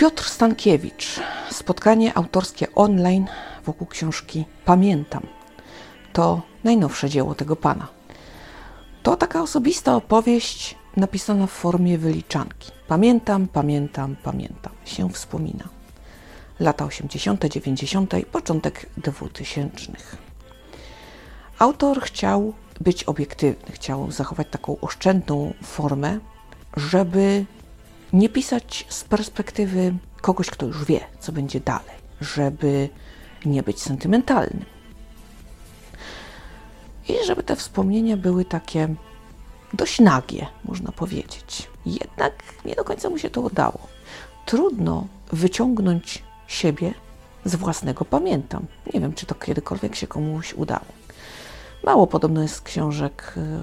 Piotr Stankiewicz. Spotkanie autorskie online wokół książki Pamiętam. To najnowsze dzieło tego pana. To taka osobista opowieść napisana w formie wyliczanki. Pamiętam, pamiętam, pamiętam. Się wspomina. Lata 80., 90., początek 2000. Autor chciał być obiektywny, chciał zachować taką oszczędną formę, żeby nie pisać z perspektywy kogoś, kto już wie, co będzie dalej, żeby nie być sentymentalnym. I żeby te wspomnienia były takie dość nagie, można powiedzieć. Jednak nie do końca mu się to udało. Trudno wyciągnąć siebie z własnego pamiętam. Nie wiem, czy to kiedykolwiek się komuś udało. Mało podobno jest książek e,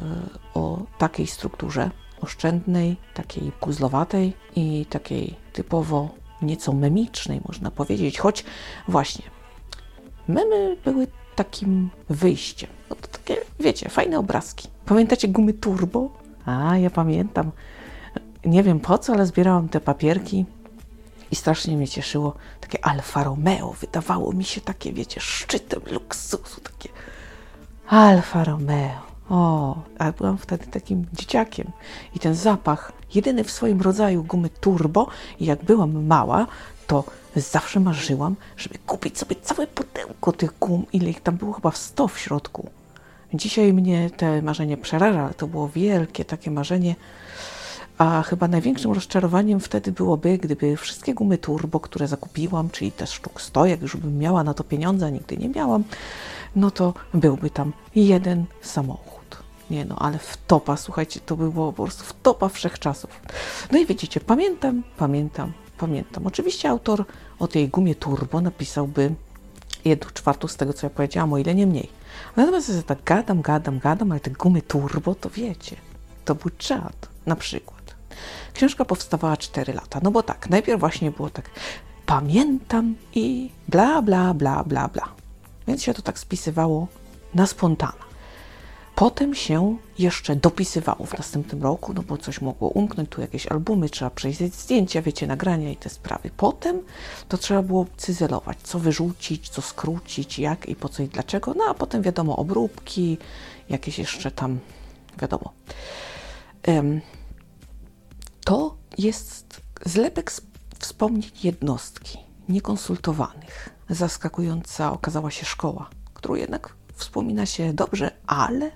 o takiej strukturze, oszczędnej, takiej puzzlowatej i takiej typowo nieco memicznej, można powiedzieć, choć właśnie memy były takim wyjściem. No to takie, wiecie, fajne obrazki. Pamiętacie gumy turbo? A, ja pamiętam. Nie wiem po co, ale zbierałam te papierki i strasznie mnie cieszyło. Takie Alfa Romeo wydawało mi się takie, wiecie, szczytem luksusu, takie Alfa Romeo. O, a byłam wtedy takim dzieciakiem i ten zapach, jedyny w swoim rodzaju gumy turbo i jak byłam mała, to zawsze marzyłam, żeby kupić sobie całe pudełko tych gum, ile ich tam było chyba w 100 w środku. Dzisiaj mnie te marzenie przeraża, ale to było wielkie takie marzenie, a chyba największym rozczarowaniem wtedy byłoby, gdyby wszystkie gumy turbo, które zakupiłam, czyli te sztuk 100, jak już bym miała na to pieniądze, a nigdy nie miałam, no to byłby tam jeden samochód. Nie no, ale w topa, słuchajcie, to było po prostu w topa wszechczasów. No i widzicie, pamiętam, pamiętam, pamiętam. Oczywiście autor o tej gumie turbo napisałby jedną czwartą z tego, co ja powiedziałam, o ile nie mniej. Natomiast ja tak gadam, gadam, gadam, ale te gumy turbo, to wiecie, to był czad, na przykład. Książka powstawała 4 lata, no bo tak, najpierw właśnie było tak, pamiętam i bla, bla, bla, bla, bla. Więc się to tak spisywało na spontana. Potem się jeszcze dopisywało w następnym roku, no bo coś mogło umknąć, tu jakieś albumy, trzeba przejść zdjęcia, wiecie, nagrania i te sprawy. Potem to trzeba było cyzelować, co wyrzucić, co skrócić, jak i po co i dlaczego. No a potem wiadomo, obróbki, jakieś jeszcze tam, wiadomo. To jest zlepek wspomnień jednostki, niekonsultowanych. Zaskakująca okazała się szkoła, którą jednak wspomina się dobrze, ale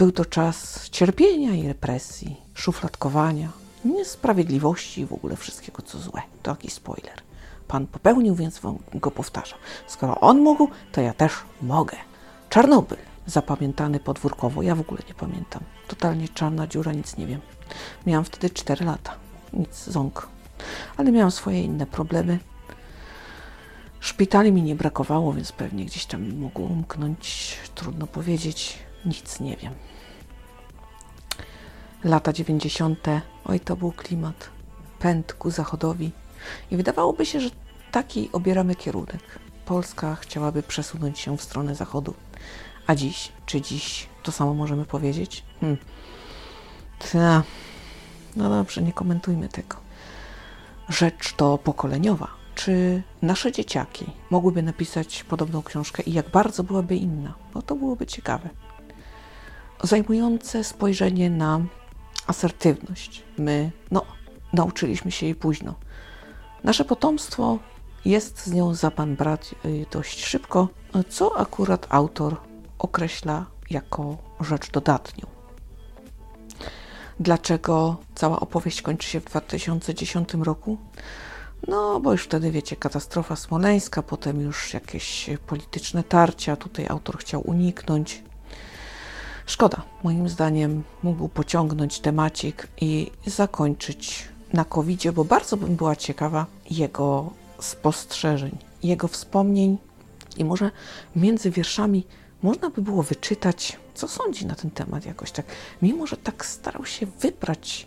był to czas cierpienia i represji, szufladkowania, niesprawiedliwości i w ogóle wszystkiego, co złe. To taki spoiler. Pan popełnił, więc wam go powtarzam. Skoro on mógł, to ja też mogę. Czarnobyl, zapamiętany podwórkowo, ja w ogóle nie pamiętam. Totalnie czarna dziura, nic nie wiem. Miałam wtedy 4 lata, nic ząg. Ale miałam swoje inne problemy. Szpitali mi nie brakowało, więc pewnie gdzieś tam mogło umknąć. Trudno powiedzieć, nic nie wiem. Lata 90. Oj, to był klimat. Pęd ku zachodowi. I wydawałoby się, że taki obieramy kierunek. Polska chciałaby przesunąć się w stronę zachodu. A dziś, czy dziś to samo możemy powiedzieć? Hmm. Ta. No dobrze, nie komentujmy tego. Rzecz to pokoleniowa. Czy nasze dzieciaki mogłyby napisać podobną książkę i jak bardzo byłaby inna? No to byłoby ciekawe. Zajmujące spojrzenie na asertywność. My, no, nauczyliśmy się jej późno. Nasze potomstwo jest z nią za pan brat y, dość szybko, co akurat autor określa jako rzecz dodatnią. Dlaczego cała opowieść kończy się w 2010 roku? No, bo już wtedy, wiecie, katastrofa smoleńska, potem już jakieś polityczne tarcia. Tutaj autor chciał uniknąć Szkoda, moim zdaniem mógł pociągnąć temacik i zakończyć na covid bo bardzo bym była ciekawa jego spostrzeżeń, jego wspomnień i może między wierszami można by było wyczytać, co sądzi na ten temat jakoś tak. Mimo, że tak starał się wybrać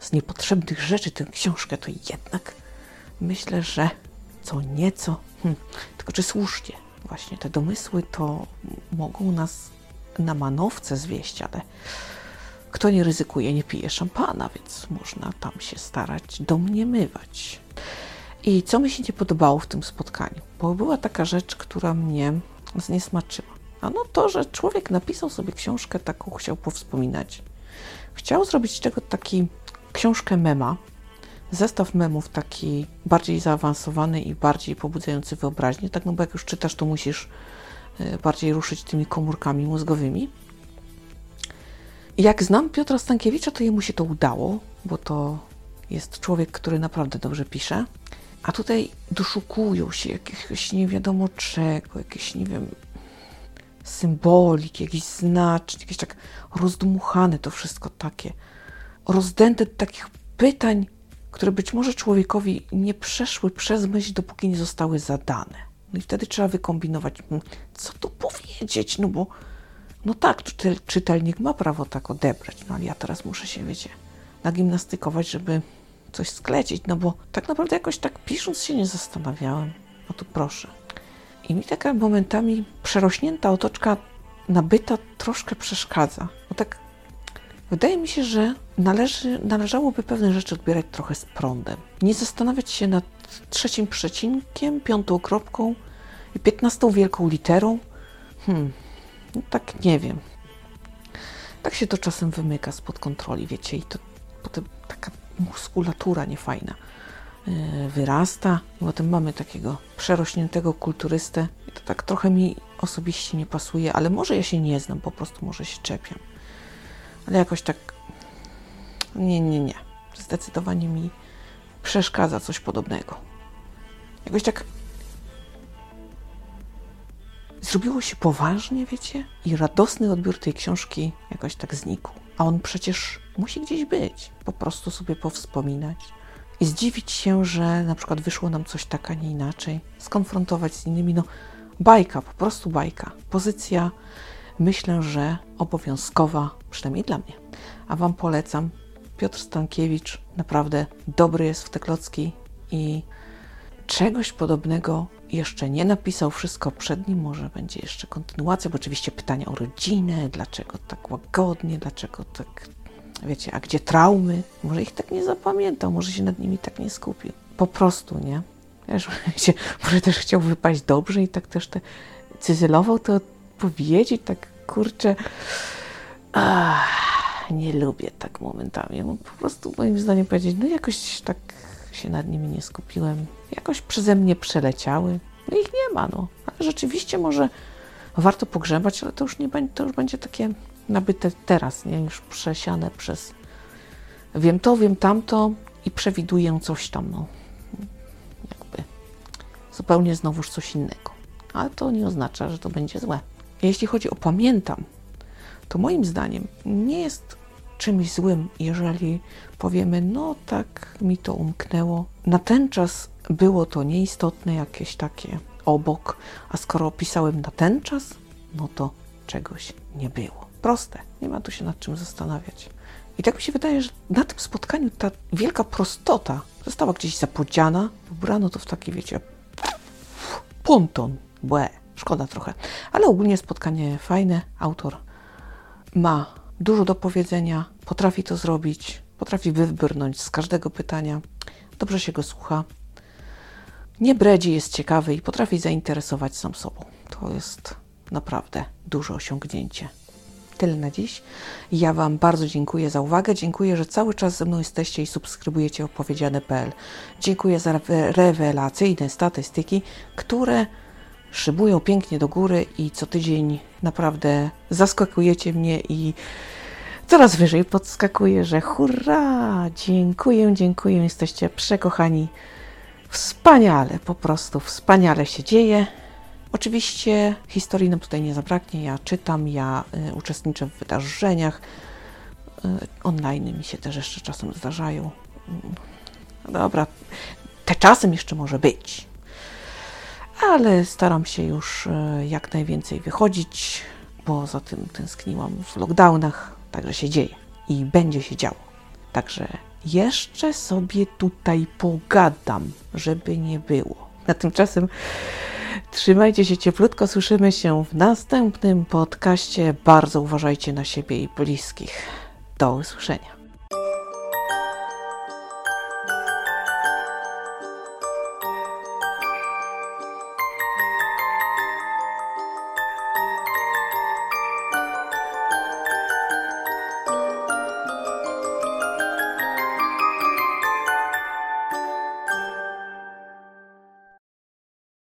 z niepotrzebnych rzeczy tę książkę, to jednak myślę, że co nieco, hmm, tylko czy słusznie, właśnie te domysły to mogą nas na manowce zwieść, ale kto nie ryzykuje, nie pije szampana, więc można tam się starać domniemywać. I co mi się nie podobało w tym spotkaniu? Bo była taka rzecz, która mnie zniesmaczyła. A no to, że człowiek napisał sobie książkę taką, chciał powspominać. Chciał zrobić z tego taki książkę mema, zestaw memów taki bardziej zaawansowany i bardziej pobudzający wyobraźnię, tak no bo jak już czytasz, to musisz bardziej ruszyć tymi komórkami mózgowymi. Jak znam Piotra Stankiewicza, to jemu się to udało, bo to jest człowiek, który naprawdę dobrze pisze. A tutaj doszukują się jakiegoś nie wiadomo czego, jakieś, nie wiem, symbolik, jakiś znacznik, jakieś tak rozdmuchane to wszystko takie, rozdęte takich pytań, które być może człowiekowi nie przeszły przez myśl, dopóki nie zostały zadane. No i wtedy trzeba wykombinować, co tu powiedzieć, no bo no tak, czytelnik ma prawo tak odebrać, no ale ja teraz muszę się, wiecie, nagimnastykować, żeby coś sklecić, no bo tak naprawdę jakoś tak pisząc się nie zastanawiałem. No tu proszę. I mi taka momentami przerośnięta otoczka nabyta troszkę przeszkadza. Bo tak wydaje mi się, że należy, należałoby pewne rzeczy odbierać trochę z prądem. Nie zastanawiać się nad trzecim przecinkiem, piątą kropką i piętnastą wielką literą. Hmm, no tak nie wiem. Tak się to czasem wymyka spod kontroli, wiecie, i to potem taka muskulatura niefajna e, wyrasta. Potem mamy takiego przerośniętego kulturystę. I to tak trochę mi osobiście nie pasuje, ale może ja się nie znam, po prostu może się czepiam. Ale jakoś tak nie, nie, nie. Zdecydowanie mi przeszkadza coś podobnego. Jakoś tak zrobiło się poważnie, wiecie? I radosny odbiór tej książki jakoś tak znikł. A on przecież musi gdzieś być. Po prostu sobie powspominać. I zdziwić się, że na przykład wyszło nam coś tak, a nie inaczej. Skonfrontować z innymi. No, bajka, po prostu bajka. Pozycja, myślę, że obowiązkowa, przynajmniej dla mnie. A Wam polecam. Piotr Stankiewicz naprawdę dobry jest w te klocki i czegoś podobnego jeszcze nie napisał. Wszystko przed nim, może będzie jeszcze kontynuacja, bo oczywiście pytania o rodzinę, dlaczego tak łagodnie, dlaczego tak, wiecie, a gdzie traumy? Może ich tak nie zapamiętał, może się nad nimi tak nie skupił. Po prostu, nie? Wiesz, może też chciał wypaść dobrze i tak też te cyzylował to powiedzieć, tak kurczę. Ach, nie lubię tak momentami. Po prostu moim zdaniem powiedzieć, no jakoś tak się nad nimi nie skupiłem. Jakoś przeze mnie przeleciały. No ich nie ma, no. Ale rzeczywiście może warto pogrzebać, ale to już nie będzie, to już będzie takie nabyte teraz, nie? Już przesiane przez wiem to, wiem tamto i przewiduję coś tam, no. Jakby zupełnie znowuż coś innego. Ale to nie oznacza, że to będzie złe. Jeśli chodzi o pamiętam, to moim zdaniem nie jest czymś złym, jeżeli powiemy, no tak mi to umknęło. Na ten czas było to nieistotne, jakieś takie obok, a skoro opisałem na ten czas, no to czegoś nie było. Proste, nie ma tu się nad czym zastanawiać. I tak mi się wydaje, że na tym spotkaniu ta wielka prostota została gdzieś zapodziana. Ubrano to w taki, wiecie, ponton, błe, szkoda trochę. Ale ogólnie spotkanie fajne, autor ma dużo do powiedzenia, potrafi to zrobić, potrafi wybrnąć z każdego pytania, dobrze się go słucha, nie bredzi, jest ciekawy i potrafi zainteresować sam sobą. To jest naprawdę duże osiągnięcie. Tyle na dziś. Ja Wam bardzo dziękuję za uwagę. Dziękuję, że cały czas ze mną jesteście i subskrybujecie opowiedziane.pl. Dziękuję za rewelacyjne statystyki, które szybują pięknie do góry i co tydzień naprawdę zaskakujecie mnie i coraz wyżej podskakuję, że hurra! Dziękuję, dziękuję, jesteście przekochani. Wspaniale, po prostu wspaniale się dzieje. Oczywiście historii nam tutaj nie zabraknie. Ja czytam, ja y, uczestniczę w wydarzeniach. Y, online mi się też jeszcze czasem zdarzają. No dobra, te czasem jeszcze może być ale staram się już e, jak najwięcej wychodzić, bo za tym tęskniłam w lockdownach, także się dzieje i będzie się działo. Także jeszcze sobie tutaj pogadam, żeby nie było. Na tymczasem trzymajcie się cieplutko, słyszymy się w następnym podcaście. Bardzo uważajcie na siebie i bliskich. Do usłyszenia.